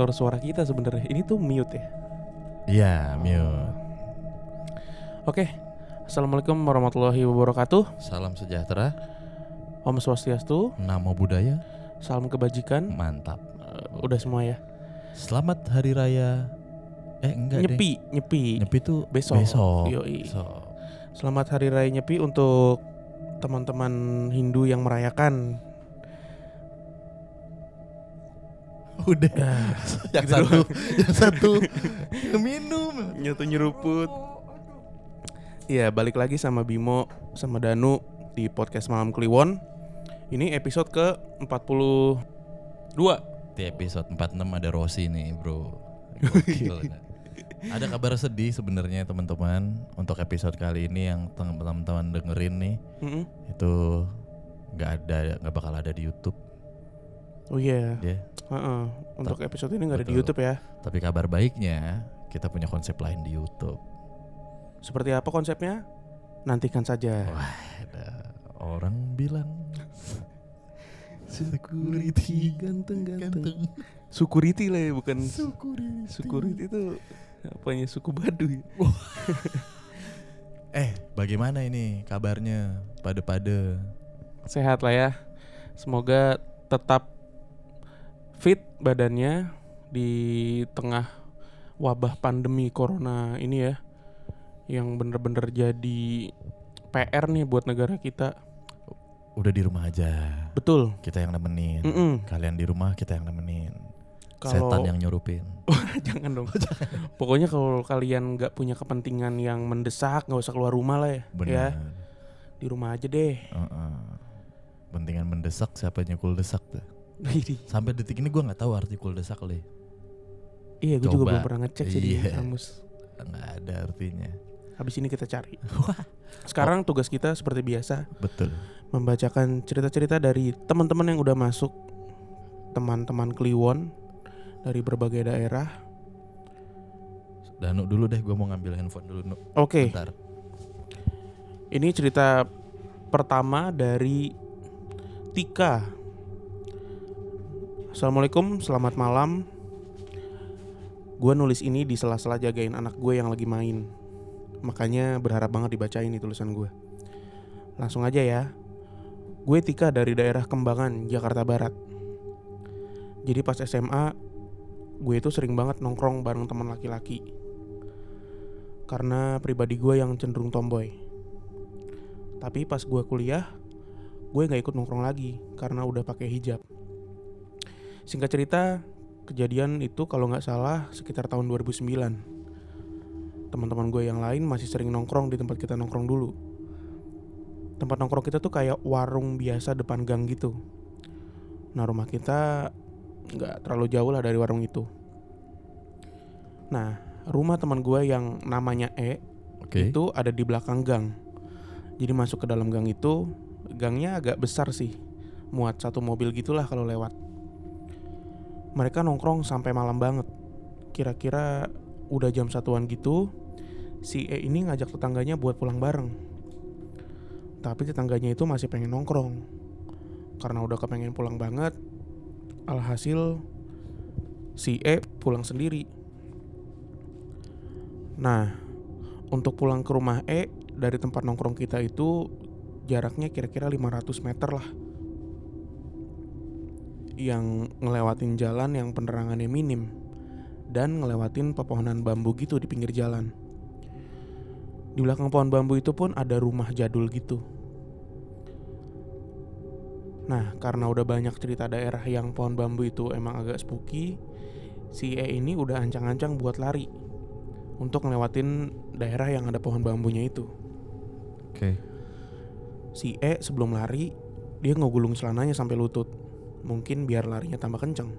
memonitor suara kita sebenarnya. Ini tuh mute ya. Iya, mute. Oke. Assalamualaikum warahmatullahi wabarakatuh. Salam sejahtera, Om Swastiastu. namo budaya, Salam kebajikan. mantap. Eh, udah semua ya. Selamat hari raya. Eh enggak deh. nyepi, nyepi. Nyepi tuh Besok. Besok. Yoi. Besok. Selamat hari raya nyepi untuk teman-teman Hindu yang merayakan. Udah. Ah, yang gitu satu, yang satu minum. Nyatu nyeruput. Iya, balik lagi sama Bimo sama Danu di podcast Malam Kliwon. Ini episode ke 42. Di episode 46 ada Rossi nih, Bro. Gokil. dah. ada kabar sedih sebenarnya teman-teman untuk episode kali ini yang teman-teman dengerin nih Mm-mm. itu nggak ada nggak bakal ada di YouTube Oh iya. ya. Heeh. Untuk episode ini nggak ada di. YouTube ya. Tapi kabar baiknya kita punya konsep lain di YouTube. Seperti apa konsepnya? Nantikan saja. Wah, ada orang bilang security ganteng-ganteng. Security lah ya, bukan Security. security itu apanya suku Baduy. Eh, bagaimana ini kabarnya? Pada-pada. Sehat lah ya. Semoga tetap fit badannya di tengah wabah pandemi corona ini ya. Yang bener-bener jadi PR nih buat negara kita. Udah di rumah aja. Betul. Kita yang nemenin. Mm-mm. Kalian di rumah kita yang nemenin. Kalau Setan yang nyurupin. jangan dong. Pokoknya kalau kalian nggak punya kepentingan yang mendesak, nggak usah keluar rumah lah ya. Benar. Ya, di rumah aja deh. Heeh. Pentingan mendesak siapa nyekul desak tuh. Sampai detik ini gua nggak tahu arti desak le. Iya, gue juga belum pernah ngecek sih di Iya. kamus. Nggak ada artinya. Habis ini kita cari. Sekarang tugas kita seperti biasa Betul. membacakan cerita-cerita dari teman-teman yang udah masuk teman-teman Kliwon dari berbagai daerah. Danu dulu deh, gua mau ngambil handphone dulu. Oke, Bentar. ini cerita pertama dari Tika. Assalamualaikum, selamat malam. Gue nulis ini di sela-sela jagain anak gue yang lagi main. Makanya berharap banget dibacain nih tulisan gue. Langsung aja ya. Gue Tika dari daerah Kembangan, Jakarta Barat. Jadi pas SMA, gue itu sering banget nongkrong bareng teman laki-laki. Karena pribadi gue yang cenderung tomboy. Tapi pas gue kuliah, gue nggak ikut nongkrong lagi karena udah pakai hijab. Singkat cerita, kejadian itu kalau nggak salah sekitar tahun 2009. Teman-teman gue yang lain masih sering nongkrong di tempat kita nongkrong dulu. Tempat nongkrong kita tuh kayak warung biasa depan gang gitu. Nah rumah kita nggak terlalu jauh lah dari warung itu. Nah rumah teman gue yang namanya E Oke. itu ada di belakang gang. Jadi masuk ke dalam gang itu, gangnya agak besar sih. Muat satu mobil gitulah kalau lewat. Mereka nongkrong sampai malam banget. Kira-kira udah jam satuan gitu, si E ini ngajak tetangganya buat pulang bareng. Tapi tetangganya itu masih pengen nongkrong. Karena udah kepengen pulang banget, alhasil si E pulang sendiri. Nah, untuk pulang ke rumah E dari tempat nongkrong kita itu jaraknya kira-kira 500 meter lah. Yang ngelewatin jalan yang penerangannya minim dan ngelewatin pepohonan bambu gitu di pinggir jalan. Di belakang pohon bambu itu pun ada rumah jadul gitu. Nah, karena udah banyak cerita daerah yang pohon bambu itu emang agak spooky, si E ini udah ancang-ancang buat lari untuk ngelewatin daerah yang ada pohon bambunya itu. Oke. Si E sebelum lari, dia ngegulung celananya sampai lutut. Mungkin biar larinya tambah kenceng.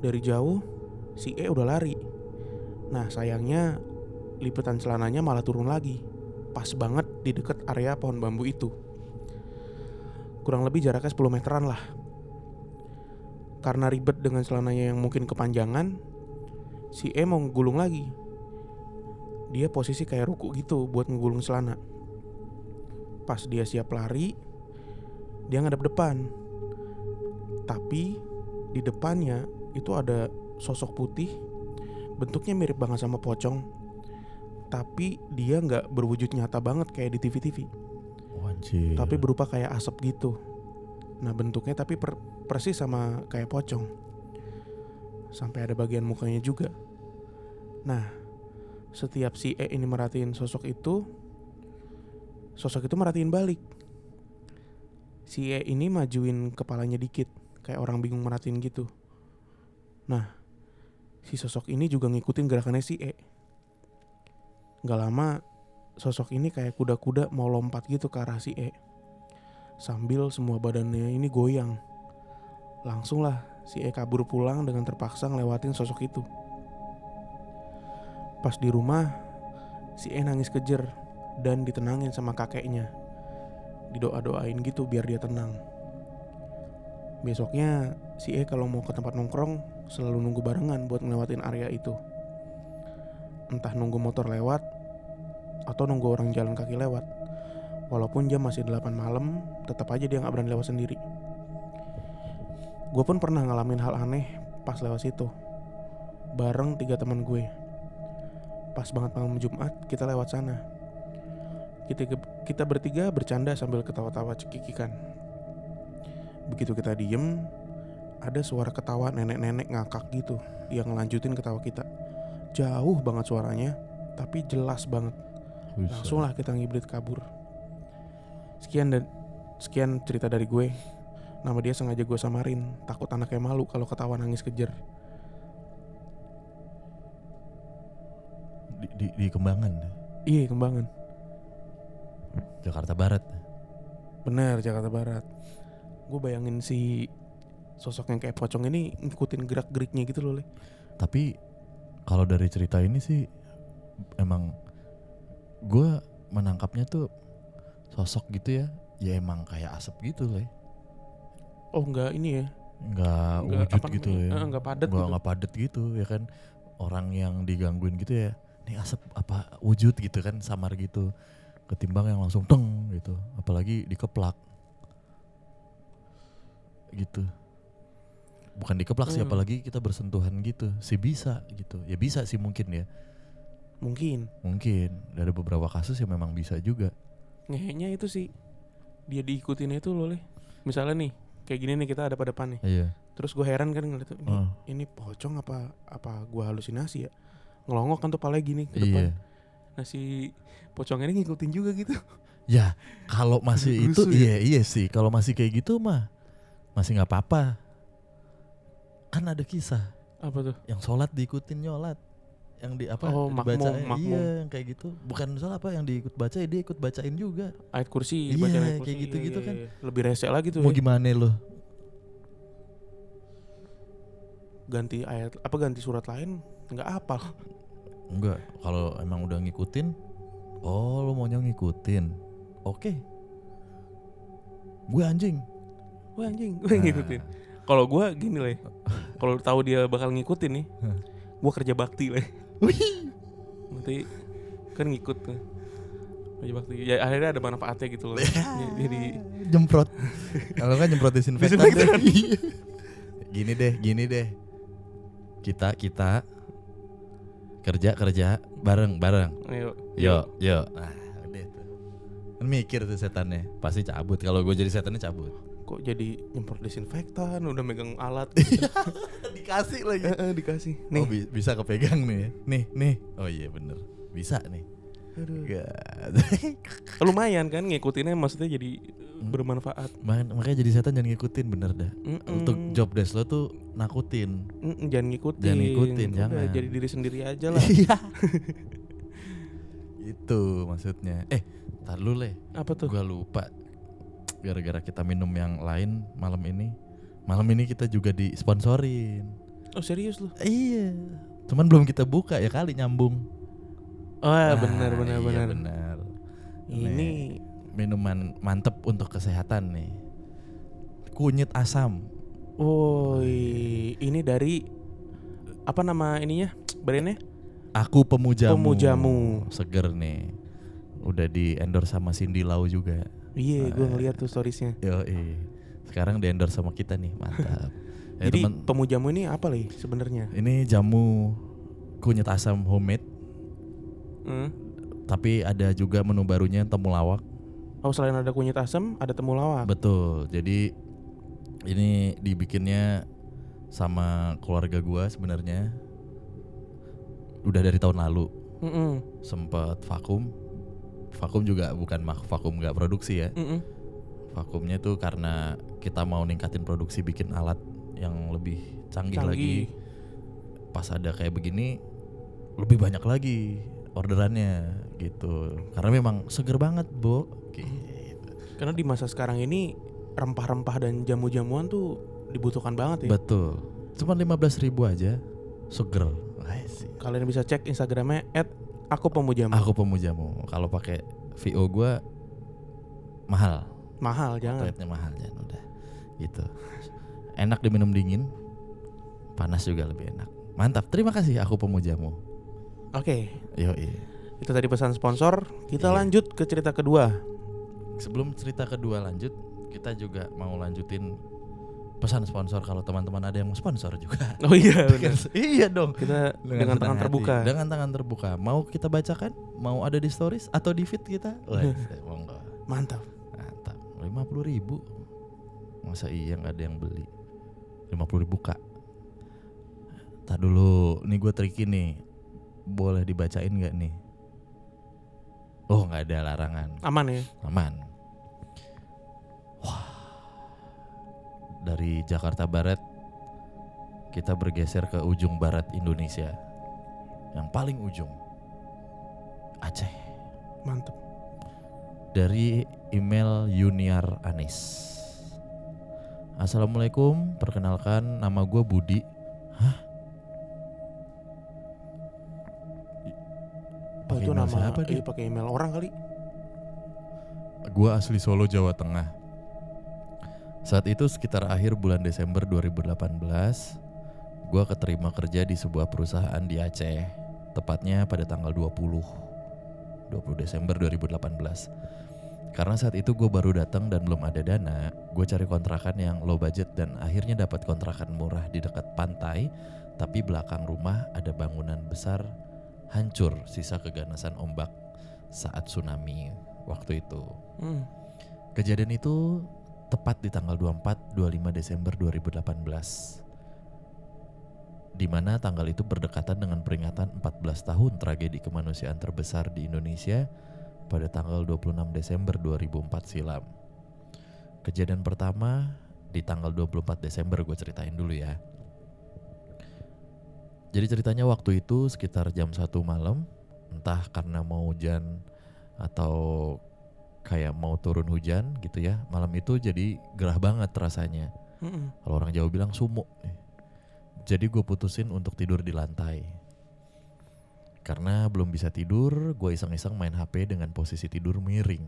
Dari jauh, si E udah lari. Nah sayangnya, lipetan celananya malah turun lagi. Pas banget di deket area pohon bambu itu. Kurang lebih jaraknya 10 meteran lah. Karena ribet dengan celananya yang mungkin kepanjangan, si E mau ngegulung lagi. dia posisi kayak ruku gitu buat ngegulung celana. Pas dia siap lari, dia ngadep depan. Tapi di depannya itu ada sosok putih, bentuknya mirip banget sama pocong. Tapi dia nggak berwujud nyata banget kayak di TV-TV, Oh, anjir. tapi berupa kayak asap gitu. Nah bentuknya tapi per- persis sama kayak pocong. Sampai ada bagian mukanya juga. Nah, setiap si E ini merhatiin sosok itu, sosok itu merhatiin balik. Si E ini majuin kepalanya dikit, kayak orang bingung merhatiin gitu. Nah, si sosok ini juga ngikutin gerakannya si E. Gak lama, sosok ini kayak kuda-kuda mau lompat gitu ke arah si E. Sambil semua badannya ini goyang. Langsung lah si E kabur pulang dengan terpaksa ngelewatin sosok itu. Pas di rumah, si E nangis kejer dan ditenangin sama kakeknya. Didoa-doain gitu biar dia tenang. Besoknya si E kalau mau ke tempat nongkrong selalu nunggu barengan buat ngelewatin area itu. Entah nunggu motor lewat atau nunggu orang jalan kaki lewat. Walaupun jam masih 8 malam, tetap aja dia nggak berani lewat sendiri. Gue pun pernah ngalamin hal aneh pas lewat situ. Bareng tiga teman gue. Pas banget malam Jumat, kita lewat sana. Kita, kita bertiga bercanda sambil ketawa-tawa cekikikan. Begitu kita diem, ada suara ketawa nenek-nenek ngakak gitu yang ngelanjutin ketawa kita. Jauh banget suaranya, tapi jelas banget. Buset. Langsung lah kita ngibrit kabur. Sekian dan sekian cerita dari gue. Nama dia sengaja gue samarin, takut anaknya malu kalau ketawa nangis kejer. Di, di, di Kembangan, Iya, kembangan. Jakarta Barat. Bener, Jakarta Barat. Gue bayangin si sosok yang kayak pocong ini ngikutin gerak-geriknya gitu loh, Le. Tapi kalau dari cerita ini sih emang gue menangkapnya tuh sosok gitu ya, ya emang kayak asap gitu lah. Oh, enggak ini ya. Nggak Enggak wujud apa gitu ya. enggak padat gitu. nggak padat gitu ya kan. Orang yang digangguin gitu ya. Nih asap apa wujud gitu kan samar gitu. Ketimbang yang langsung teng gitu. Apalagi dikeplak. Gitu. Bukan dikeplak sih Hmm. apalagi kita bersentuhan gitu. Sih bisa gitu. Ya bisa sih mungkin ya. Mungkin. Mungkin ada beberapa kasus yang memang bisa juga. Ngehenya itu sih. Dia diikutin itu loh. Misalnya nih, kayak gini nih kita ada pada depan nih. Iya. Terus gue heran kan ngeliat ini, Oh, ini pocong apa apa gue halusinasi ya? Ngelongok kan tuh palanya gini ke depan. iya. Nah si pocong ini ngikutin juga gitu. Ya, kalau masih itu ya? iya iya sih. Kalau masih kayak gitu mah masih nggak apa-apa. Kan ada kisah Apa tuh? yang sholat diikutin nyolat. Yang di apa? Oh, makmum. Iya, yang kayak gitu. Bukan salah apa yang diikut baca dia ikut bacain juga. Ayat kursi, Iya, ayat kayak kursi. gitu-gitu Iya, kan. iya, iya. Lebih rese lagi tuh. Mau ya. gimana lo? Ganti ayat apa ganti surat lain nggak apal. Enggak, kalau emang udah ngikutin, oh lo maunya ngikutin. Oke. Gue anjing. Wah anjing, gue Nah. ngikutin. Kalau gue gini lah, kalau tahu dia bakal ngikutin nih, gue kerja bakti lah. Nanti kan ngikut tuh. Kerja bakti. Ya akhirnya ada manfaatnya gitu loh. Jadi Jemprot. Kalau kan jemprot disinfektan gini deh, gini deh. Kita kita kerja kerja bareng bareng. ayo. Yo yo. Nah, udah tuh. Kan mikir tuh setannya. Pasti cabut. Kalau gue jadi setannya cabut. Kok jadi nyemprot desinfektan, udah megang alat. Dikasih lagi. Dikasih. Nih. Nih. Oh, bi- bisa kepegang nih ya. Nih, nih. Oh iya bener. Bisa nih. Aduh. Gak. Lumayan kan ngikutinnya maksudnya jadi Hmm. bermanfaat. Mak- makanya jadi setan jangan ngikutin bener dah. Mm-mm. Untuk job desk lo tuh nakutin. Mm-mm, jangan ngikutin. Jangan ngikutin, Udah, jangan. jadi diri sendiri aja lah. Iya. Itu maksudnya. Eh, tar lu le. Apa tuh? Gua lupa. Gara-gara kita minum yang lain malam ini. Malam ini kita juga disponsorin. Oh serius lu? Iya. Cuman belum kita buka ya kali nyambung. Oh Ah, benar benar iya, benar. benar. Ini Minuman mantep untuk kesehatan nih. Kunyit asam. oh ini dari apa nama ininya? Brandnya? Aku pemujamu. Pemujamu. Seger nih. Udah di endorse sama Cindy Lau juga. Iya, gue ngeliat tuh storiesnya. Yo, sekarang di endorse sama kita nih, mantap. Ya, Jadi temen- pemujamu ini apa li sebenarnya? ini jamu kunyit asam homemade, Hmm? tapi ada juga menu barunya temulawak. Oh selain ada kunyit asam, ada temulawak. Betul. Jadi ini dibikinnya sama keluarga gua sebenarnya. Udah dari tahun lalu Mm-mm. sempet vakum. Vakum juga bukan mak vakum nggak produksi ya. Mm-mm. Vakumnya tuh karena kita mau ningkatin produksi bikin alat yang lebih canggih, lagi. Pas ada kayak begini lebih banyak lagi orderannya gitu. Karena memang seger banget, Bu. Gitu. Karena di masa sekarang ini rempah-rempah dan jamu-jamuan tuh dibutuhkan banget ya. Betul. Cuman 15.000 ribu aja, seger. Kalian bisa cek Instagramnya @aku pemujamu. Aku pemujamu. Kalau pakai VO gua mahal. Mahal jangan. Rate-nya mahal jangan udah. Gitu. Enak diminum dingin. Panas juga lebih enak. Mantap. Terima kasih aku pemujamu. Oke, Yo itu tadi pesan sponsor. Kita Iya. lanjut ke cerita kedua. Sebelum cerita kedua lanjut, kita juga mau lanjutin pesan sponsor kalau teman-teman ada yang mau sponsor juga. Oh iya, benar. iya dong. Kita dengan, senang tangan hati. terbuka. Dengan tangan terbuka. Mau kita bacakan? Mau ada di stories atau di feed kita? Monggo. Mantap. Mantap. 50 ribu. Masa iya nggak ada yang beli? 50 ribu kak. Tak dulu, nih gue tricky nih. Boleh dibacain nggak nih? Oh nggak ada larangan, Aman ya? aman. Wah, dari Jakarta Barat kita bergeser ke ujung barat Indonesia, yang paling ujung, Aceh Mantap. dari email Yuniar Anis. Assalamualaikum, perkenalkan nama gue Budi. Hah? Nama siapa dia? iya, pakai email orang kali. Gue asli Solo, Jawa Tengah. Saat itu sekitar akhir bulan Desember 2018, gue keterima kerja di sebuah perusahaan di Aceh, tepatnya pada tanggal 20, 20 Desember 2018. Karena saat itu gue baru datang dan belum ada dana, gue cari kontrakan yang low budget dan akhirnya dapat kontrakan murah di dekat pantai, tapi belakang rumah ada bangunan besar hancur sisa keganasan ombak saat tsunami waktu itu. Hmm. Kejadian itu tepat di tanggal 24-25 Desember 2018. Di mana tanggal itu berdekatan dengan peringatan 14 tahun tragedi kemanusiaan terbesar di Indonesia pada tanggal 26 Desember 2004 silam. Kejadian pertama di tanggal 24 Desember gue ceritain dulu ya. Jadi ceritanya waktu itu sekitar jam 1 malam, entah karena mau hujan atau kayak mau turun hujan gitu ya. Malam itu jadi gerah banget rasanya. Mm-mm. Kalau orang Jawa bilang sumuk. Jadi gue putusin untuk tidur di lantai. Karena belum bisa tidur, gue iseng-iseng main HP dengan posisi tidur miring.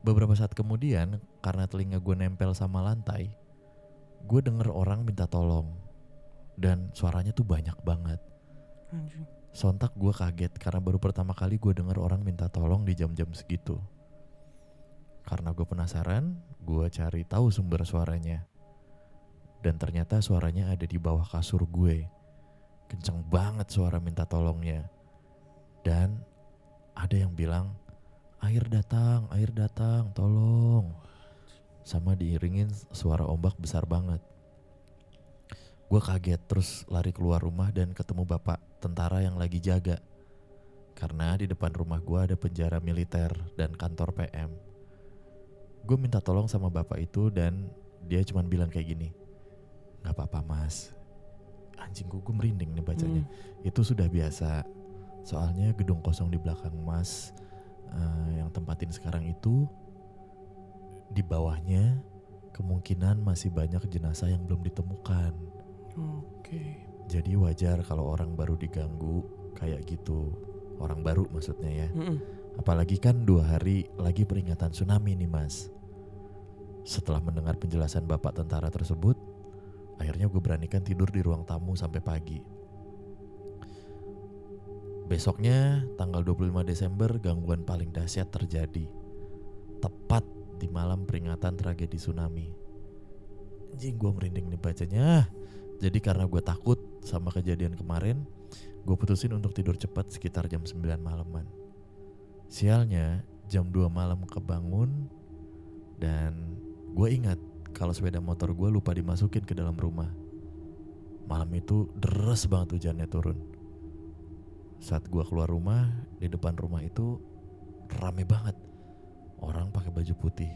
Beberapa saat kemudian, karena telinga gue nempel sama lantai, gue denger orang minta tolong. Dan suaranya tuh banyak banget. Anjing. Sontak gue kaget karena baru pertama kali gue denger orang minta tolong di jam-jam segitu. Karena gue penasaran, gue cari tahu sumber suaranya. Dan ternyata suaranya ada di bawah kasur gue. Kenceng banget suara minta tolongnya. Dan ada yang bilang, air datang, air datang, tolong. Sama diiringin suara ombak besar banget. Gue kaget terus lari keluar rumah dan ketemu bapak tentara yang lagi jaga. Karena di depan rumah gue ada penjara militer dan kantor PM. Gue minta tolong sama bapak itu dan dia cuman bilang kayak gini. Gak apa-apa mas. Anjing gue, gue merinding nih bacanya. Hmm. Itu sudah biasa. Soalnya gedung kosong di belakang mas eh, yang tempatin sekarang itu di bawahnya kemungkinan masih banyak jenazah yang belum ditemukan. Oke. Jadi wajar kalau orang baru diganggu kayak gitu. Orang baru maksudnya ya. Mm-mm. Apalagi kan dua hari lagi peringatan tsunami nih mas. Setelah mendengar penjelasan bapak tentara tersebut, akhirnya gue beranikan tidur di ruang tamu sampai pagi. Besoknya tanggal 25 Desember gangguan paling dahsyat terjadi. Tepat di malam peringatan tragedi tsunami. Anjing gue merinding nih bacanya. Jadi karena gue takut sama kejadian kemarin, gue putusin untuk tidur cepat sekitar jam 9 malaman. Sialnya jam 2 malam kebangun dan gue ingat kalau sepeda motor gue lupa dimasukin ke dalam rumah. Malam itu deras banget hujannya turun. Saat gue keluar rumah, di depan rumah itu rame banget. Orang pakai baju putih.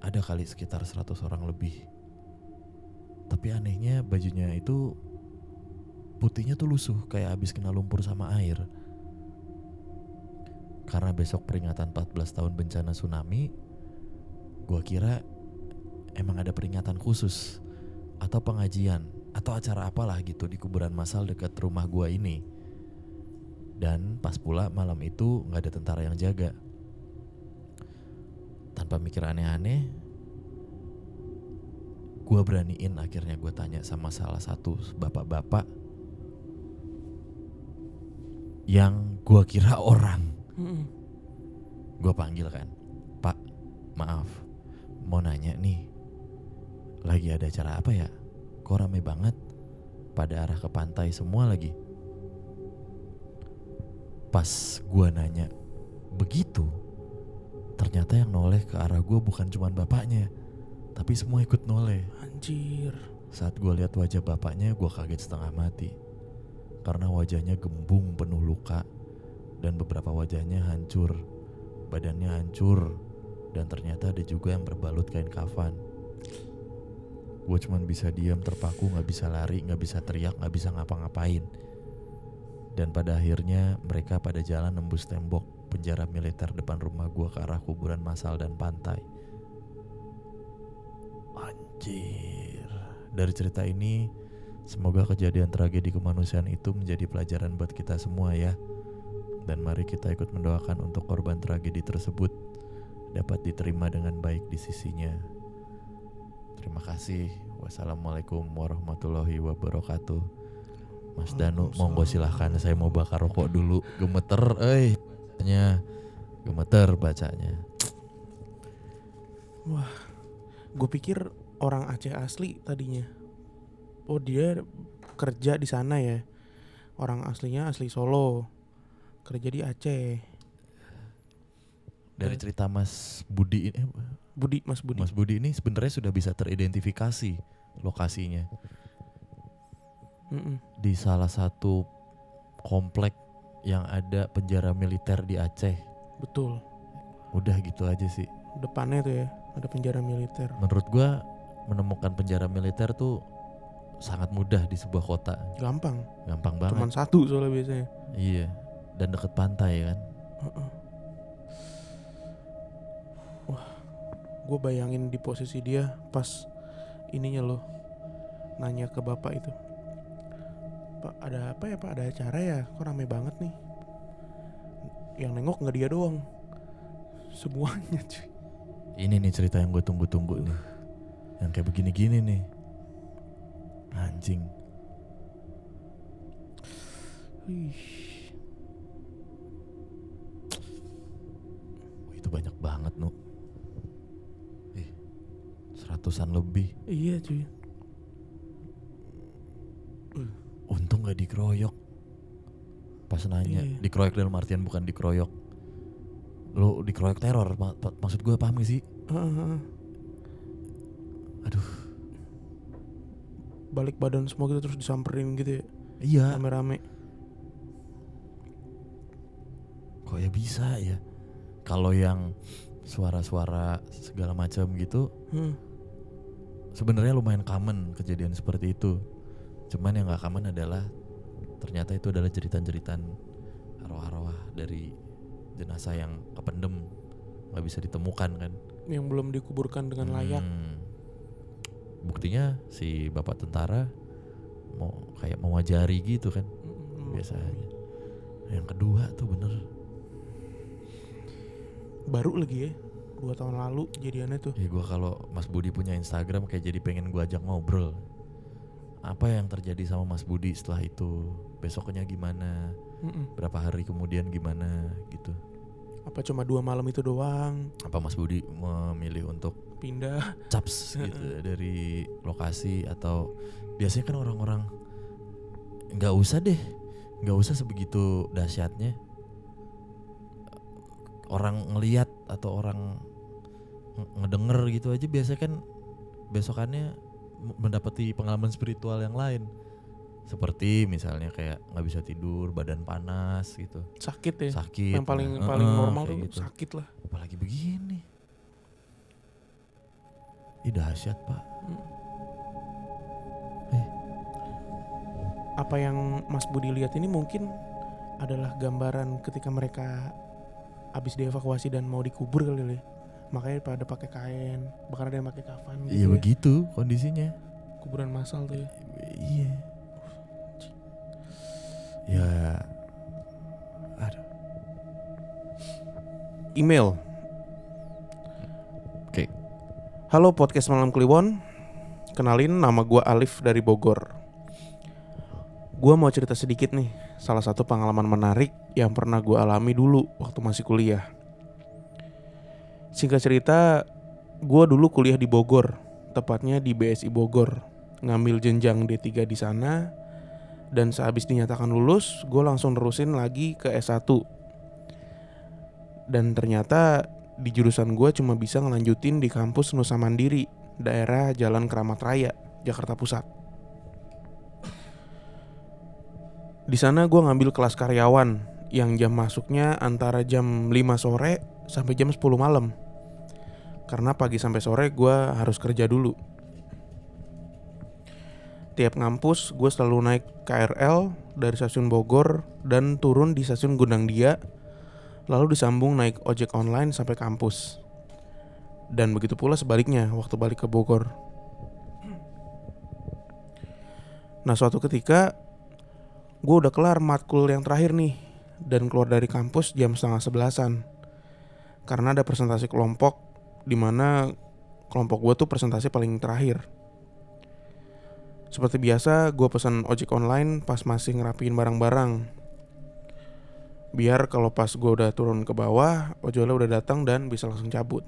Ada kali sekitar 100 orang lebih. Tapi anehnya bajunya itu putihnya tuh lusuh kayak habis kena lumpur sama air. Karena besok peringatan 14 tahun bencana tsunami, gua kira emang ada peringatan khusus atau pengajian atau acara apalah gitu di kuburan massal dekat rumah gua ini. Dan pas pula malam itu nggak ada tentara yang jaga. Tanpa mikir aneh-aneh, gua beraniin akhirnya gue tanya sama salah satu bapak-bapak yang gua kira orang. Gue panggil kan, Pak, maaf, mau nanya nih, lagi ada acara apa ya? Kok rame banget? Pada arah ke pantai semua lagi. Pas gue nanya begitu, ternyata yang noleh ke arah gue bukan cuman bapaknya, tapi semua ikut noleh. Anjir. Saat gue lihat wajah bapaknya, gue kaget setengah mati. Karena wajahnya gembung penuh luka dan beberapa wajahnya hancur, badannya hancur, dan ternyata ada juga yang berbalut kain kafan. Gue cuman bisa diam terpaku, nggak bisa lari, nggak bisa teriak, nggak bisa ngapa-ngapain. Dan pada akhirnya mereka pada jalan nembus tembok penjara militer depan rumah gue ke arah kuburan massal dan pantai. Anjir. Dari cerita ini, semoga kejadian tragedi kemanusiaan itu menjadi pelajaran buat kita semua ya. Dan mari kita ikut mendoakan untuk korban tragedi tersebut dapat diterima dengan baik di sisinya. Terima kasih. Wassalamualaikum warahmatullahi wabarakatuh. Mas Danu, monggo silahkan saya mau bakar rokok dulu. Gemeter, eh, bacanya. Gemeter bacanya. Gue pikir orang Aceh asli tadinya. Oh dia kerja di sana ya. Orang aslinya asli Solo. Kerja di Aceh. Dari cerita Mas Budi ini, eh, Budi, Mas Budi. Mas Budi ini sebenarnya sudah bisa teridentifikasi lokasinya Mm-mm. di salah satu komplek yang ada penjara militer di Aceh. Betul. Udah gitu aja sih. Depannya tuh ya ada penjara militer. Menurut gua menemukan penjara militer tuh sangat mudah di sebuah kota. Gampang. Gampang banget. Cuman satu soalnya biasanya. Iya. Dan deket pantai kan. Heeh. Wah, gue bayangin di posisi dia pas ininya loh nanya ke bapak itu. Pak ada apa ya pak? Ada acara ya? Kok rame banget nih? Yang nengok nggak dia doang, semuanya cuy. Ini nih cerita yang gue tunggu-tunggu nih. Yang kayak begini-gini nih. Anjing. Wih, itu banyak banget nu. Ih, seratusan lebih. iya cuy. Untung gak dikeroyok. Pas nanya, Iya. dikeroyok dalam artian bukan dikeroyok. Lo dikeroyok teror, ma- ma- maksud gue paham gak sih? Heeh, heeh. Aduh, Balik badan semua gitu terus disamperin gitu ya, iya. rame-rame. Kok ya bisa ya? Kalau yang suara-suara segala macam gitu, Hmm. sebenarnya lumayan common kejadian seperti itu. Cuman yang gak common adalah ternyata itu adalah jeritan-jeritan arwah-arwah dari jenazah yang kependem nggak bisa ditemukan kan. Yang belum dikuburkan dengan layak. Hmm. Buktinya si bapak tentara mau kayak mewajari gitu kan biasanya. Yang kedua tuh bener Baru lagi ya, dua tahun lalu jadiannya tuh. Ya gue kalau Mas Budi punya Instagram kayak jadi pengen gue ajak ngobrol. Apa yang terjadi sama Mas Budi setelah itu? Besoknya gimana? Mm-mm. berapa hari kemudian gimana gitu Apa cuma dua malam itu doang apa Mas Budi memilih untuk pindah? caps gitu dari lokasi atau biasanya kan orang-orang nggak usah deh nggak usah sebegitu dahsyatnya orang ngeliat atau orang nge- ngedenger gitu aja biasanya kan besokannya mendapati pengalaman spiritual yang lain seperti misalnya kayak nggak bisa tidur badan panas gitu Sakit ya. sakit Yang paling nah, paling normal tuh gitu. sakit lah. apalagi begini Ih dahsyat pak Apa yang Mas Budi lihat ini mungkin adalah gambaran ketika mereka habis dievakuasi dan mau dikubur kali ya. Makanya pada pakai kain, bahkan ada yang pakai kafan gitu. Iya ya. begitu kondisinya Kuburan massal tuh ya. Iya. Ya. Aduh. Email. Halo podcast Malam Kliwon. Kenalin nama gua Alif dari Bogor. Gua mau cerita sedikit nih. Salah satu pengalaman menarik yang pernah gua alami dulu waktu masih kuliah. Singkat cerita, gua dulu kuliah di Bogor, tepatnya di BSI Bogor. Ngambil jenjang D3 di sana dan sehabis dinyatakan lulus, gue langsung nerusin lagi ke S1. Dan ternyata di jurusan gue cuma bisa ngelanjutin di kampus Nusa Mandiri, daerah Jalan Keramat Raya, Jakarta Pusat. Di sana gue ngambil kelas karyawan yang jam masuknya antara jam 5 sore sampai jam 10 malam. Karena pagi sampai sore gue harus kerja dulu. Tiap ngampus gue selalu naik KRL dari stasiun Bogor dan turun di stasiun Gondang Dia lalu disambung naik ojek online sampai kampus. Dan begitu pula sebaliknya waktu balik ke Bogor. Nah suatu ketika gue udah kelar matkul yang terakhir nih dan keluar dari kampus jam setengah sebelasan. Karena ada presentasi kelompok di mana kelompok gue tuh presentasi paling terakhir. Seperti biasa, gue pesan ojek online pas masih ngerapiin barang-barang. Biar kalau pas gue udah turun ke bawah, ojolnya udah datang dan bisa langsung cabut.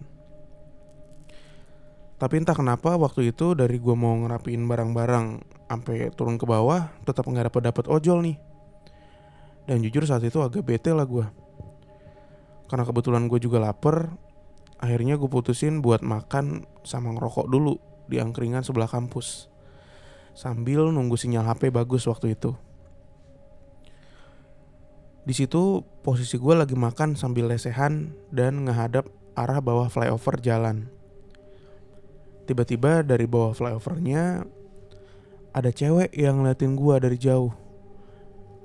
Tapi entah kenapa waktu itu dari gue mau ngerapiin barang-barang sampai turun ke bawah, tetap nggak dapet dapet ojol nih. Dan jujur saat itu agak bete lah gue. Karena kebetulan gue juga lapar, akhirnya gue putusin buat makan sama ngerokok dulu di angkringan sebelah kampus sambil nunggu sinyal HP bagus waktu itu. Di situ posisi gue lagi makan sambil lesehan dan ngehadap arah bawah flyover jalan. Tiba-tiba dari bawah flyovernya ada cewek yang ngeliatin gue dari jauh.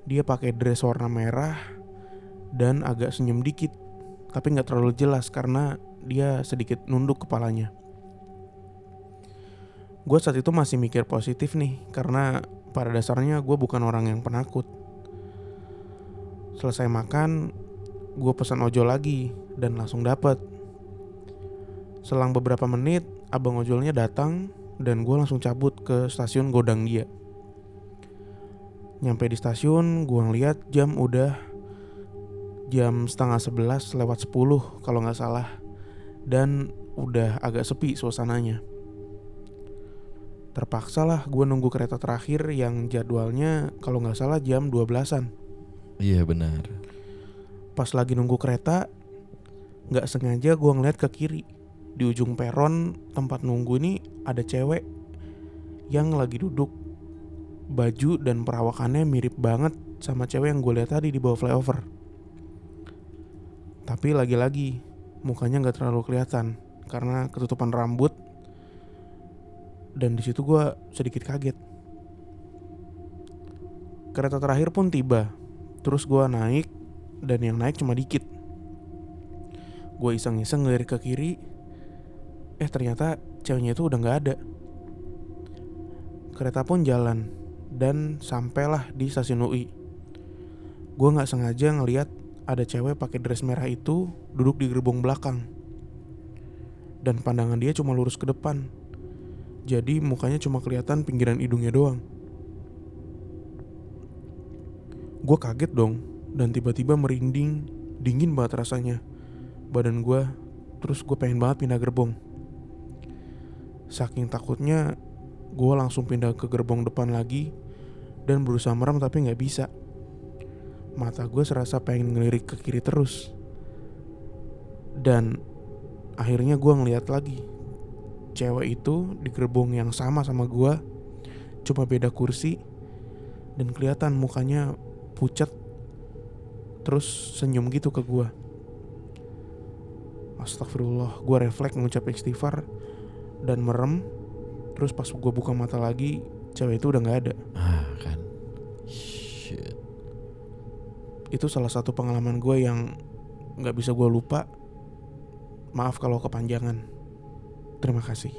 Dia pakai dress warna merah dan agak senyum dikit, tapi nggak terlalu jelas karena dia sedikit nunduk kepalanya. Gue saat itu masih mikir positif nih, karena pada dasarnya gue bukan orang yang penakut. Selesai makan, gue pesan ojol lagi dan langsung dapet. Selang beberapa menit, abang ojolnya datang dan gue langsung cabut ke stasiun Godang dia. Nyampe di stasiun, gue ngeliat jam udah jam setengah sebelas lewat 10 kalau nggak salah. Dan udah agak sepi suasananya. Terpaksa lah gue nunggu kereta terakhir yang jadwalnya kalau nggak salah jam 12-an. Iya benar. Pas lagi nunggu kereta, nggak sengaja gue ngeliat ke kiri. Di ujung peron tempat nunggu ini ada cewek yang lagi duduk. Baju dan perawakannya mirip banget sama cewek yang gue lihat tadi di bawah flyover. Tapi lagi-lagi mukanya nggak terlalu kelihatan karena ketutupan rambut dan di situ gue sedikit kaget. Kereta terakhir pun tiba, terus gue naik dan yang naik cuma dikit. Gue iseng-iseng ngelirik ke kiri, eh ternyata ceweknya itu udah nggak ada. Kereta pun jalan dan sampailah di stasiun UI. Gue nggak sengaja ngeliat ada cewek pakai dress merah itu duduk di gerbong belakang. Dan pandangan dia cuma lurus ke depan. Jadi mukanya cuma kelihatan pinggiran hidungnya doang. Gue kaget dong dan tiba-tiba merinding, dingin banget rasanya. Badan gue, terus gue pengen banget pindah gerbong. Saking takutnya, gue langsung pindah ke gerbong depan lagi dan berusaha merem tapi nggak bisa. Mata gue serasa pengen ngelirik ke kiri terus. Dan akhirnya gue ngeliat lagi cewek itu di gerbong yang sama sama gue, cuma beda kursi dan kelihatan mukanya pucat terus senyum gitu ke gue Astagfirullah gue refleks mengucap istighfar dan merem. Terus pas gue buka mata lagi cewek itu udah nggak ada. Ah kan. Shit. itu salah satu pengalaman gue yang nggak bisa gue lupa. Maaf kalau kepanjangan. Terima kasih.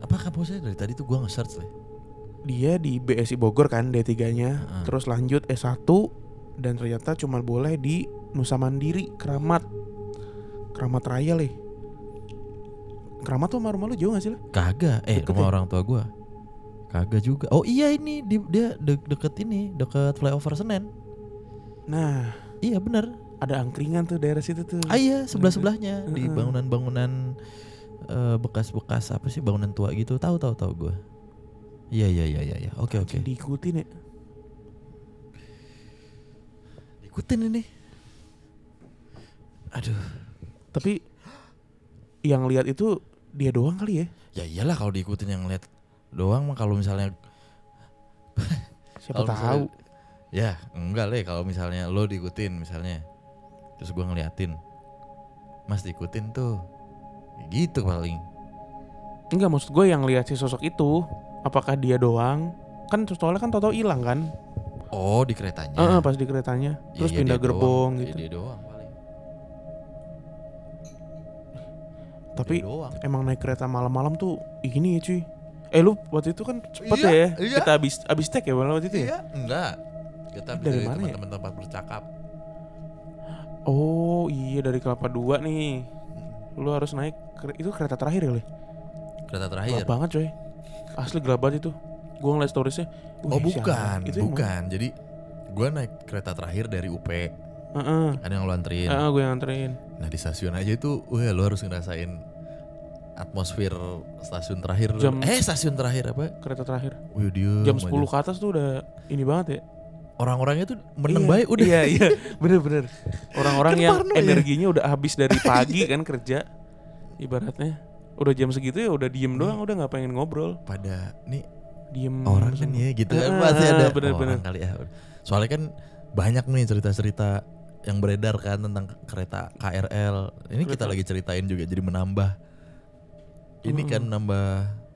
Apa kampusnya dari tadi tuh gua nge-search lah. Dia di BSI Bogor kan D3 nya Heeh. terus lanjut S1 dan ternyata cuma boleh di Nusa Mandiri Keramat Keramat Raya leh Keramat tuh sama rumah lu jauh gak sih lah? Kagak. Eh, Deket rumah ya? orang tua gua. Kagak juga. Oh iya ini di, dia de- deket ini, deket flyover Senen. Nah Iya bener. ada angkringan tuh daerah situ tuh Ah iya sebelah sebelahnya di bangunan-bangunan eh, bekas-bekas apa sih bangunan tua gitu. Tahu tahu tahu gua. Iya iya iya iya. iya. Oke oke. Anjing, Diikutin ya Ikutin ini. Aduh. Tapi yang lihat itu dia doang kali ya Ya iyalah kalau diikutin yang lihat doang mah kalau misalnya Siapa kalau tahu misalnya- Ya enggak leh kalau misalnya lo diikutin misalnya terus gua ngeliatin Mas diikutin tuh Ya gitu paling Enggak maksud gue yang lihat si sosok itu Apakah dia doang Kan soalnya kan tau-tau hilang kan Oh di keretanya Heeh, pas di keretanya Ya, Terus ya pindah gerbong doang. Ya, gitu dia doang paling Tapi Dia doang. emang naik kereta malam-malam tuh Ini ya cuy Eh lu waktu itu kan cepet Iya, ya iya. Kita habis habis tek ya waktu itu ya Iya, enggak. Kita Dari dari, mana ya? teman-teman tempat bercakap. Oh iya dari Kelapa Dua nih Lu harus naik Itu kereta terakhir ya Le? Kereta terakhir. Gelap banget coy Asli gelap banget itu Gue ngeliat storiesnya Oh bukan? Itu bukan. Jadi gua naik kereta terakhir dari UP. Heeh Ada yang lo anterin. Heeh, gue yang anterin Nah di stasiun aja itu, wah lo harus ngerasain atmosfer stasiun terakhir. Jam- eh stasiun terakhir apa? Kereta terakhir Wih dia Jam 10 ke atas tuh udah Ini banget ya Orang-orangnya tuh meneng Iya, baik udah. Iya iya bener-bener Orang-orang Kan yang ya. energinya udah habis dari pagi kan kerja Ibaratnya Udah jam segitu ya udah diem doang Udah gak pengen ngobrol Pada nih Diem orang kan ya gitu kan Ah, pasti ada bener-bener. orang kali ya. Soalnya kan banyak nih cerita-cerita yang beredar kan tentang kereta KRL. Ini kita Kereta. lagi ceritain juga jadi menambah. Ini kan nambah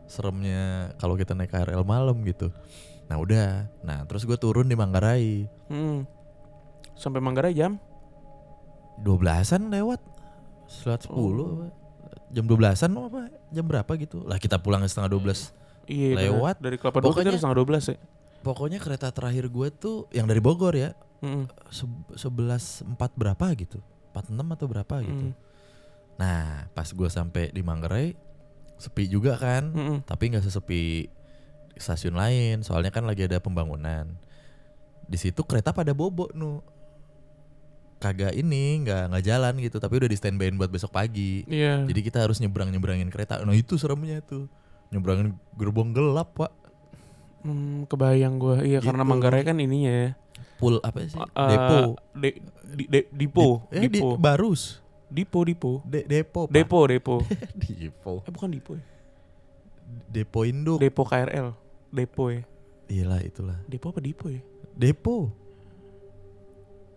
seremnya kalau kita naik KRL malam gitu. Nah udah, nah terus gue turun di Manggarai, Hmm. Sampai Manggarai jam 12-an lewat, selat 10 Oh. Jam 12-an apa? Jam berapa gitu? Lah kita pulang setengah 12 Iya. Lewat. Dari Kelapa Dua kita harus setengah 12 ya Pokoknya kereta terakhir gue tuh yang dari Bogor ya, sebelas empat berapa gitu, empat enam atau berapa gitu. Mm. Nah pas gue sampai di Manggarai sepi juga kan, Mm-mm. tapi nggak sesepi stasiun lain, soalnya kan lagi ada pembangunan. Di situ kereta pada bobo nu, kagak ini nggak nggak jalan gitu, tapi udah di standbyin buat besok pagi. Iya Jadi kita harus nyebrang nyebrangin kereta. Nah itu seremnya tuh, nyebrangin gerbong gelap pak, Hmm, Kebayang gue Iya karena Gitu. Manggarai kan ininya ya full apa sih? Eh, Depo. de- di- de- Dipo Di- eh, di, Dipo Barus. Dipo Dipo De- depo, Pak. Depo Depo Depo. Eh bukan Dipo ya Depo Induk. Depo KRL Depo ya Iyalah itulah. Depo apa Dipo ya Depo.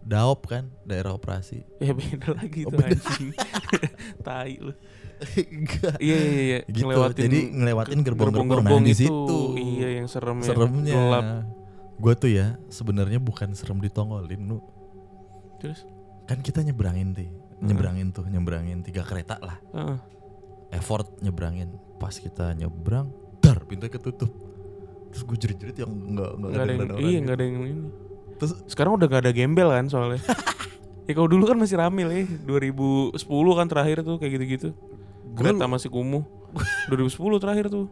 Daop kan, daerah operasi. Ya beda lagi Oh, tuh beda. anjing Tai lu. Iya iya iya Gitu. Ngelewatin Jadi ngelewatin gerbong-gerbong nah, di itu. situ. Iya yang serem ya Seremnya. Gelap Gue tuh ya sebenarnya bukan serem ditongolin lu. Terus Kan kita nyebrangin tuh. Nyebrangin tuh, nyebrangin tiga kereta lah. Heeh. Effort nyebrangin. Pas kita nyebrang, dar pintu ketutup. Terus gue jerit-jerit yang enggak enggak Nggak ada yang orang Iya gitu. nggak ada yang ini Terus Sekarang udah gak ada gembel kan soalnya. Ya kalau dulu kan masih rame ya 2010 kan terakhir tuh kayak gitu-gitu. Kereta masih kumuh. 2010 terakhir tuh.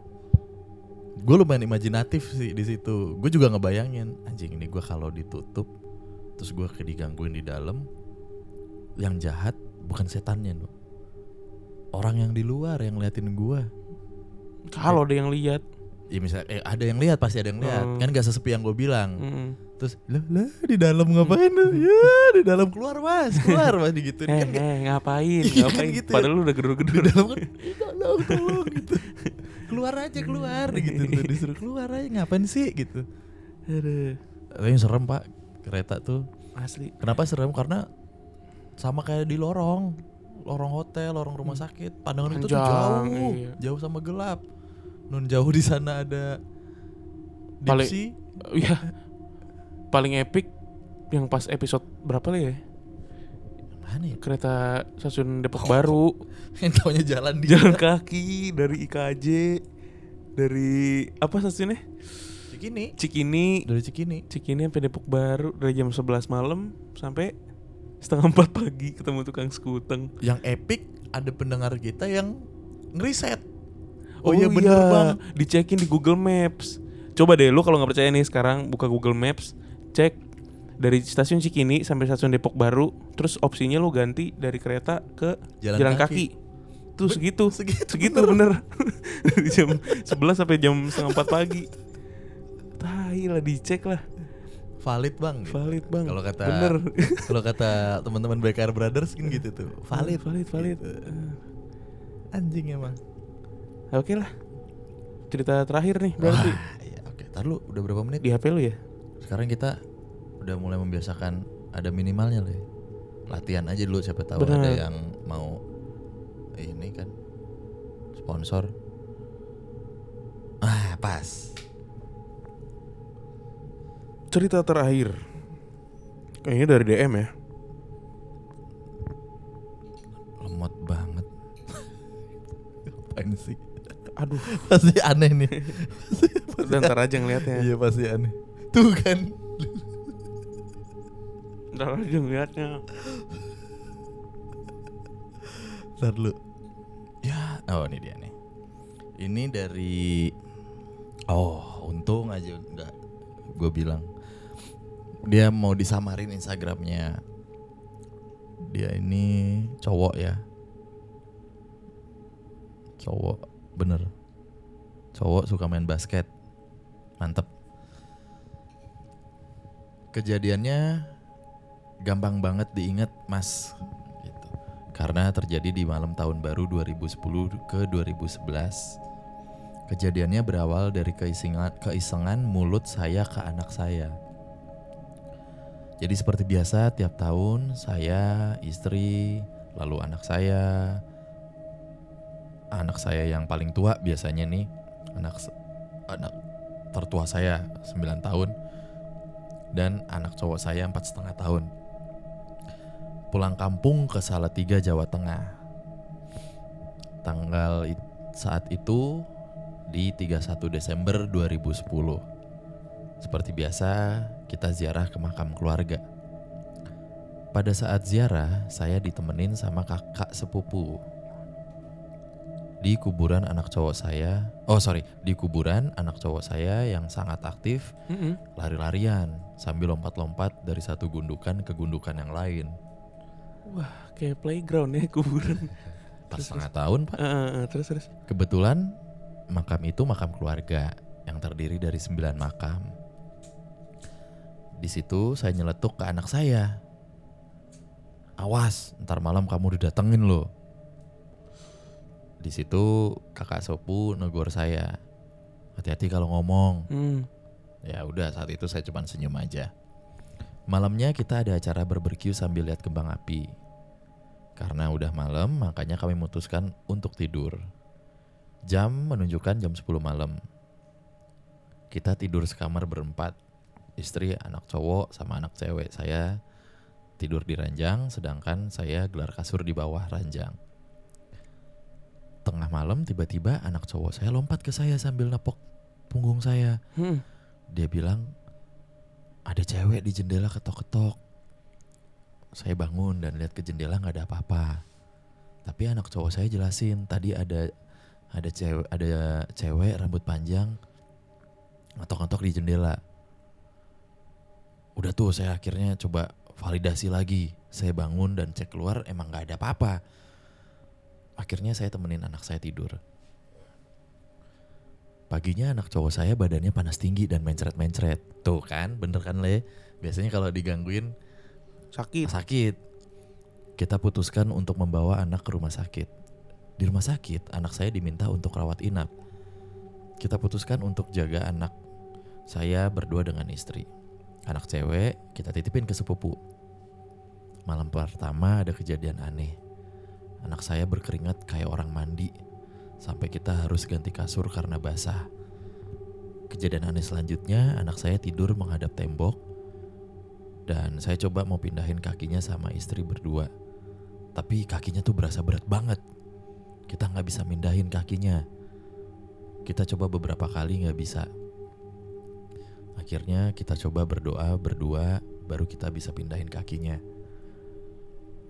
Gue lumayan imajinatif sih di situ. Gue juga ngebayangin anjing ini gue kalau ditutup terus gue digangguin di dalam yang jahat bukan setannya no orang yang di luar yang liatin gue Kalau ada yang lihat. ya misalnya eh, ada yang lihat pasti ada yang lihat. Hmm. kan gak sesepi yang gue bilang. Mm. Terus lah lah di dalam ngapain lu ya di dalam keluar mas keluar mas digituin Eh, kan eh, ngapain? Iya, ngapain? gitu ya. Padahal lu udah di gedor-gedor. dalam kan "Ih, tolong tolong gitu keluar aja keluar gitu tuh disuruh keluar aja ngapain sih gitu Aduh, tapi yang serem pak kereta tuh asli. kenapa serem karena sama kayak di lorong lorong hotel lorong rumah sakit pandangan itu tuh jauh iya. jauh sama gelap nun jauh di sana ada Paling- Dipsy Iya. Paling epic yang pas episode berapa lah ya? mana ya Kereta stasiun Depok Oh. Baru. yang taunya jalan di Jalan kaki dari IKJ dari apa stasiunnya? Cikini Cikini. dari Cikini Cikini sampai Depok Baru dari jam 11 malam sampai setengah empat pagi ketemu tukang skuteng. yang epic ada pendengar kita yang ngeriset oh, iya bener bang Dicekin di Google Maps. Coba deh lu kalau nggak percaya nih sekarang buka Google Maps, cek dari stasiun Cikini sampai stasiun Depok Baru, terus opsinya lu ganti dari kereta ke jalan, kaki. Tuh segitu. segitu Segitu bener. dari jam 11 sampai jam setengah empat pagi. Tai lah dicek lah. valid bang Valid, Bang. kalau kata bener. kalau kata teman-teman BKR Brothers kan gitu tuh valid valid, valid. gitu. anjing emang Oke lah. Cerita terakhir nih berarti Wah, iya, oke tar lu udah berapa menit di HP lu ya? Sekarang kita udah mulai membiasakan ada minimalnya loh ya. latihan aja dulu siapa tahu Bener. ada yang mau ini kan sponsor ah pas Cerita terakhir. Kayaknya dari DM ya. lemot banget Apaan sih Aduh, pasti aneh nih udah ntar aja ngeliatnya. iya pasti aneh tuh kan. Ntar aja ngeliatnya. Ntar dulu. Ya Oh ini dia nih. Ini dari Oh untung aja enggak Gue bilang. Dia mau disamarin Instagramnya. Dia ini cowok ya. Cowok Bener. Cowok suka main basket. Mantep Kejadiannya Gampang banget diinget mas gitu. Karena terjadi di malam tahun baru 2010 ke 2011 Kejadiannya berawal dari keisengan, keisengan mulut saya ke anak saya. Jadi seperti biasa tiap tahun saya, istri, lalu anak saya, anak saya yang paling tua biasanya nih, anak anak tertua saya 9 tahun dan anak cowok saya empat setengah tahun. Pulang kampung ke Salatiga, Jawa Tengah. Tanggal saat itu di 31 Desember 2010. Seperti biasa, kita ziarah ke makam keluarga. Pada saat ziarah, saya ditemenin sama kakak sepupu. Di kuburan anak cowok saya, oh sorry, di kuburan anak cowok saya yang sangat aktif Mm-mm. lari-larian sambil lompat-lompat dari satu gundukan ke gundukan yang lain. Wah, kayak playground ya kuburan. Pas Terus, setengah tahun pak. Eh, eh, terus terus. Kebetulan makam itu makam keluarga yang terdiri dari sembilan makam. Di situ saya nyeletuk ke anak saya. Awas, ntar malam kamu didatengin loh. Di situ kakak sepupu negor saya. Hati-hati kalau ngomong. Hmm. Ya udah saat itu saya cuma senyum aja. Malamnya kita ada acara barbeque sambil lihat kembang api. Karena udah malam, makanya kami memutuskan untuk tidur. Jam menunjukkan jam 10 malam. Kita tidur sekamar berempat. Istri, anak cowok, sama anak cewek. Saya tidur di ranjang, sedangkan saya gelar kasur di bawah ranjang. Tengah malam tiba-tiba anak cowok saya lompat ke saya sambil nepok punggung saya. Hmm. Dia bilang ada cewek di jendela ketok-ketok. Saya bangun dan lihat ke jendela nggak ada apa-apa. Tapi anak cowok saya jelasin tadi ada ada cewek ada cewek rambut panjang ngetok-ngetok di jendela. Udah tuh saya akhirnya coba validasi lagi. Saya bangun dan cek keluar emang nggak ada apa-apa. Akhirnya saya temenin anak saya tidur. Paginya anak cowok saya badannya panas tinggi dan mencret-mencret. Tuh kan, bener kan Le? Biasanya kalau digangguin Sakit. sakit. Kita putuskan untuk membawa anak ke rumah sakit. Di rumah sakit, anak saya diminta untuk rawat inap. Kita putuskan untuk jaga anak saya berdua dengan istri. Anak cewek kita titipin ke sepupu. Malam pertama ada kejadian aneh. Anak saya berkeringat kayak orang mandi. Sampai kita harus ganti kasur karena basah. Kejadian aneh selanjutnya, anak saya tidur menghadap tembok dan saya coba mau pindahin kakinya sama istri berdua. Tapi kakinya tuh berasa berat banget. Kita nggak bisa mindahin kakinya. Kita coba beberapa kali nggak bisa. Akhirnya kita coba berdoa berdua, baru kita bisa pindahin kakinya.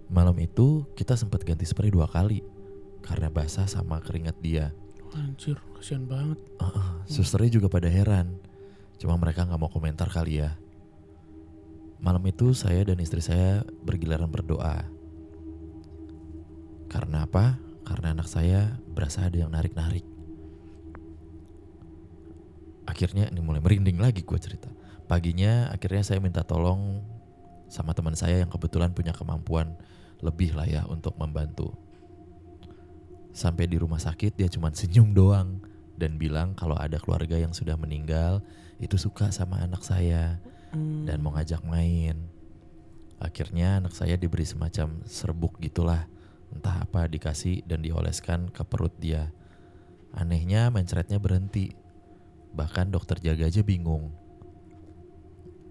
Malam itu kita sempat ganti spray dua kali karena basah sama keringat dia. Anjir, kasihan banget. Heeh, susternya juga pada heran. Cuma mereka nggak mau komentar kali ya. Malam itu saya dan istri saya bergiliran berdoa. Karena apa? Karena anak saya berasa ada yang narik-narik. Akhirnya ini mulai merinding lagi gue cerita. Paginya akhirnya saya minta tolong sama teman saya yang kebetulan punya kemampuan lebih lah ya untuk membantu. Sampai di rumah sakit dia cuma senyum doang dan bilang kalau ada keluarga yang sudah meninggal itu suka sama anak saya dan mau ngajak main. Akhirnya anak saya diberi semacam serbuk gitulah, entah apa dikasih dan dioleskan ke perut dia. Anehnya mencretnya berhenti. Bahkan dokter jaga aja bingung.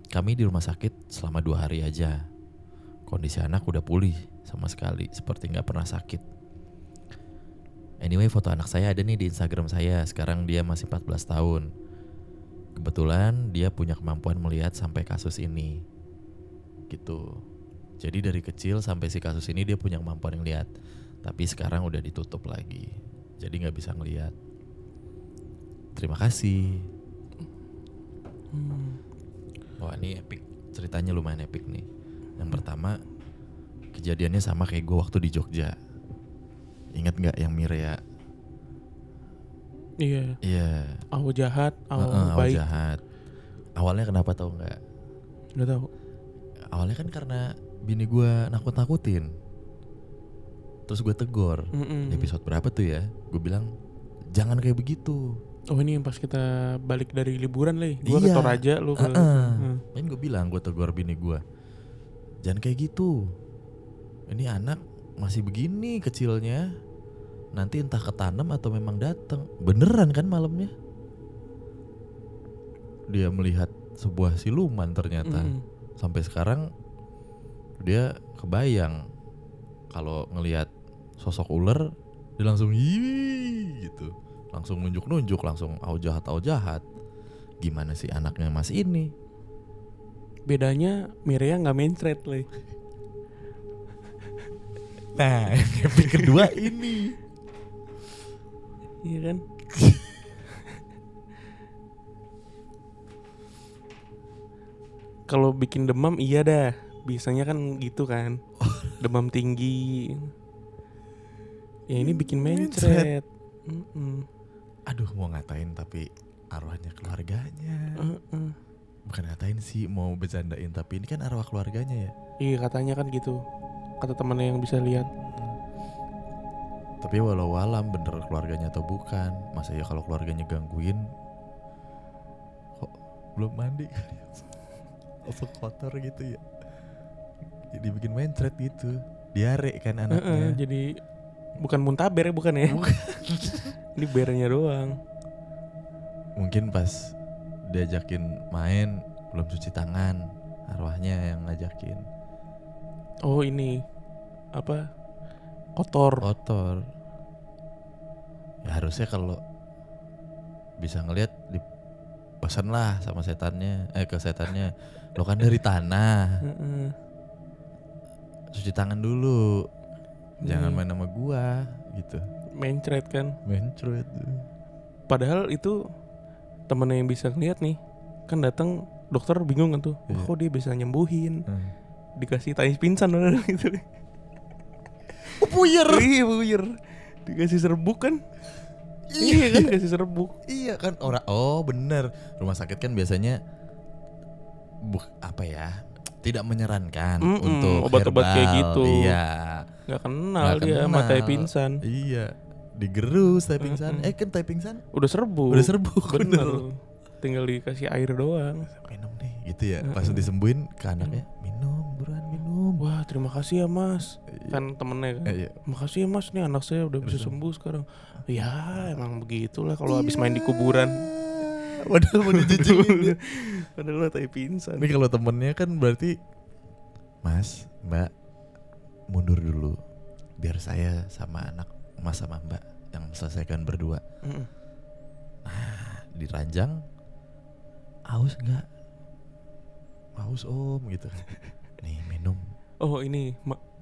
Kami di rumah sakit selama dua hari aja. Kondisi anak udah pulih sama sekali, seperti nggak pernah sakit. Anyway, foto anak saya ada nih di Instagram saya. Sekarang dia masih 14 tahun. Kebetulan dia punya kemampuan melihat sampai kasus ini. Gitu. Jadi dari kecil sampai si kasus ini dia punya kemampuan yang lihat. Tapi sekarang udah ditutup lagi. Jadi nggak bisa ngelihat. Terima kasih. Hmm. Wah ini epic. Ceritanya lumayan epic nih. Yang pertama kejadiannya sama kayak gue waktu di Jogja. Ingat nggak yang Mirea? Iya, Iya. awal jahat, awal Heeh, awal baik. jahat. Awalnya kenapa tau nggak? Udah tahu. Awalnya kan karena bini gue nakut-nakutin. Terus gue tegor. Mm-mm. Di episode berapa tuh ya? Gue bilang jangan kayak begitu. Oh ini yang pas kita balik dari liburan. Gua ke Iya. Toraja lu ke. Heeh. Hmm. Main gue bilang gue tegur bini gue. Jangan kayak gitu. Ini anak masih begini kecilnya. Nanti entah ketanam atau memang datang. Beneran kan malamnya? Dia melihat sebuah siluman ternyata. Mm-mm. sampai sekarang dia kebayang kalau ngelihat sosok ular dia langsung gitu langsung nunjuk-nunjuk langsung au jahat au jahat gimana sih anaknya mas ini Bedanya Mirea nggak mencret leh. nah yang kedua ini Iya kan? Kalau bikin demam iya dah. Biasanya kan gitu kan. Demam tinggi. Ya ini bikin mencret. Mm-mm. Aduh mau ngatain tapi arwahnya keluarganya. Uh-uh. bukan ngatain sih mau bercandain tapi ini kan arwah keluarganya ya? Iya katanya kan gitu. Kata temannya yang bisa lihat. tapi walau alam bener keluarganya atau bukan masa ya kalau keluarganya gangguin? Kok belum mandi? Apa kotor gitu ya. Jadi bikin mencret gitu. Diare kan anaknya. Jadi bukan muntaber ya bukan ya? Bukan. Ini bernya doang. mungkin pas diajakin main belum cuci tangan arwahnya yang ngajakin Oh ini apa? Kotor. kotor ya harusnya kalau bisa ngelihat di pesan lah sama setannya eh ke setannya lo kan dari tanah cuci tangan dulu jangan Iya. main sama gua gitu mencret kan. mencret Padahal itu temennya yang bisa ngeliat nih kan datang dokter bingung kan tuh. Iya. kok dia bisa nyembuhin? Hmm. Dikasih tanya pingsan gitu. Oh, puyer. iya, buyur. Dikasih serbuk kan? Iya kan dikasih serbuk. Iya kan orang oh bener rumah sakit kan biasanya bu, apa ya tidak menyarankan Mm-mm, untuk obat-obat kayak gitu. Iya Nggak kenal Nggak dia sama kenal. tai pingsan. iya digerus tai pingsan Mm-mm. eh kan tai pingsan Udah serbuk. udah serbuk Bener. bener Tinggal dikasih air doang. minum nih gitu ya pas Mm-mm. disembuhin ke anaknya minum buruan minum Wah, terima kasih ya, Mas. Iya. Kan temennya kan. Eh, iya. Makasih ya mas, nih anak saya udah bisa sembuh sekarang. Ya emang begitulah kalau habis main di kuburan. padahal mau dijijingin dia. Padahal tai pingsan. Ini kalau temennya kan berarti Mas, Mbak mundur dulu biar saya sama anak Mas sama Mbak yang selesaikan berdua. Mm-mm. Diranjang aus nggak? Aus om gitu. Nih minum. Oh ini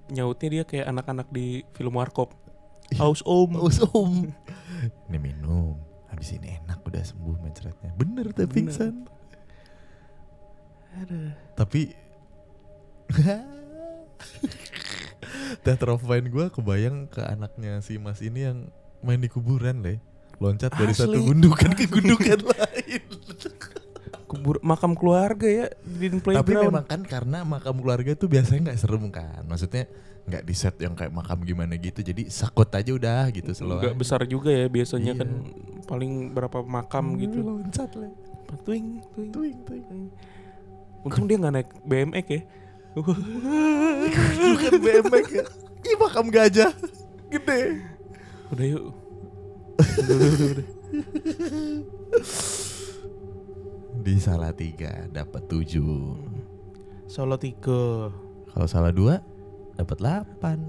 nyautnya dia kayak anak-anak di film Warkop. Iya. Haus om. Aus om. Nih minum. Habis ini enak udah sembuh mencretnya. Bener Bener. pingsan. Aduh. Tapi Teater of Mind gue kebayang ke anaknya si Mas ini yang main di kuburan leh loncat dari satu Asli. gundukan ke gundukan lain. Kubur makam keluarga ya di Tapi playground. memang kan karena makam keluarga tuh biasanya nggak serem kan, maksudnya nggak di set yang kayak makam gimana gitu, jadi sakot aja udah gitu slow. Nggak besar juga ya biasanya Iya. kan paling berapa makam Hmm, gitu. Loncat leh. Tuing, tuing. Tuing, tuing. Untung dia nggak naik BMX ya. Bukan BMX ya. Ih makam gajah gede. Udah yuk. Udah, udah, udah, udah. Di salah tiga dapat tujuh. Solo tiga. Kalau salah dua dapat delapan.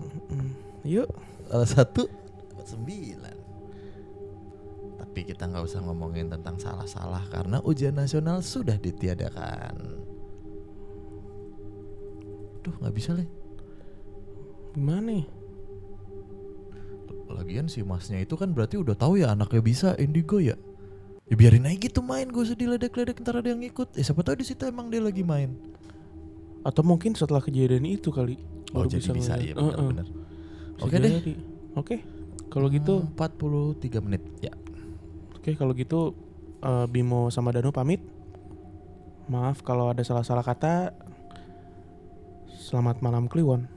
Yuk. Salah satu dapat sembilan. Tapi kita nggak usah ngomongin tentang salah-salah karena ujian nasional sudah ditiadakan. Duh nggak bisa leh. Gimana nih? Lagian si masnya itu kan berarti udah tahu ya anaknya bisa indigo ya. Ya biarin aja gitu main, gue usah diledek-ledek ntar ada yang ikut. Ya siapa tahu di situ emang dia lagi main. Atau mungkin setelah kejadian itu kali. Oh baru jadi bisa, iya Heeh. benar-benar. Bisa Oke deh. jadi. Oke. Kalau gitu, Hmm, 43 menit. Ya. oke kalau gitu eh, Bimo sama Danu pamit. Maaf kalau ada salah-salah kata. Selamat malam Kliwon.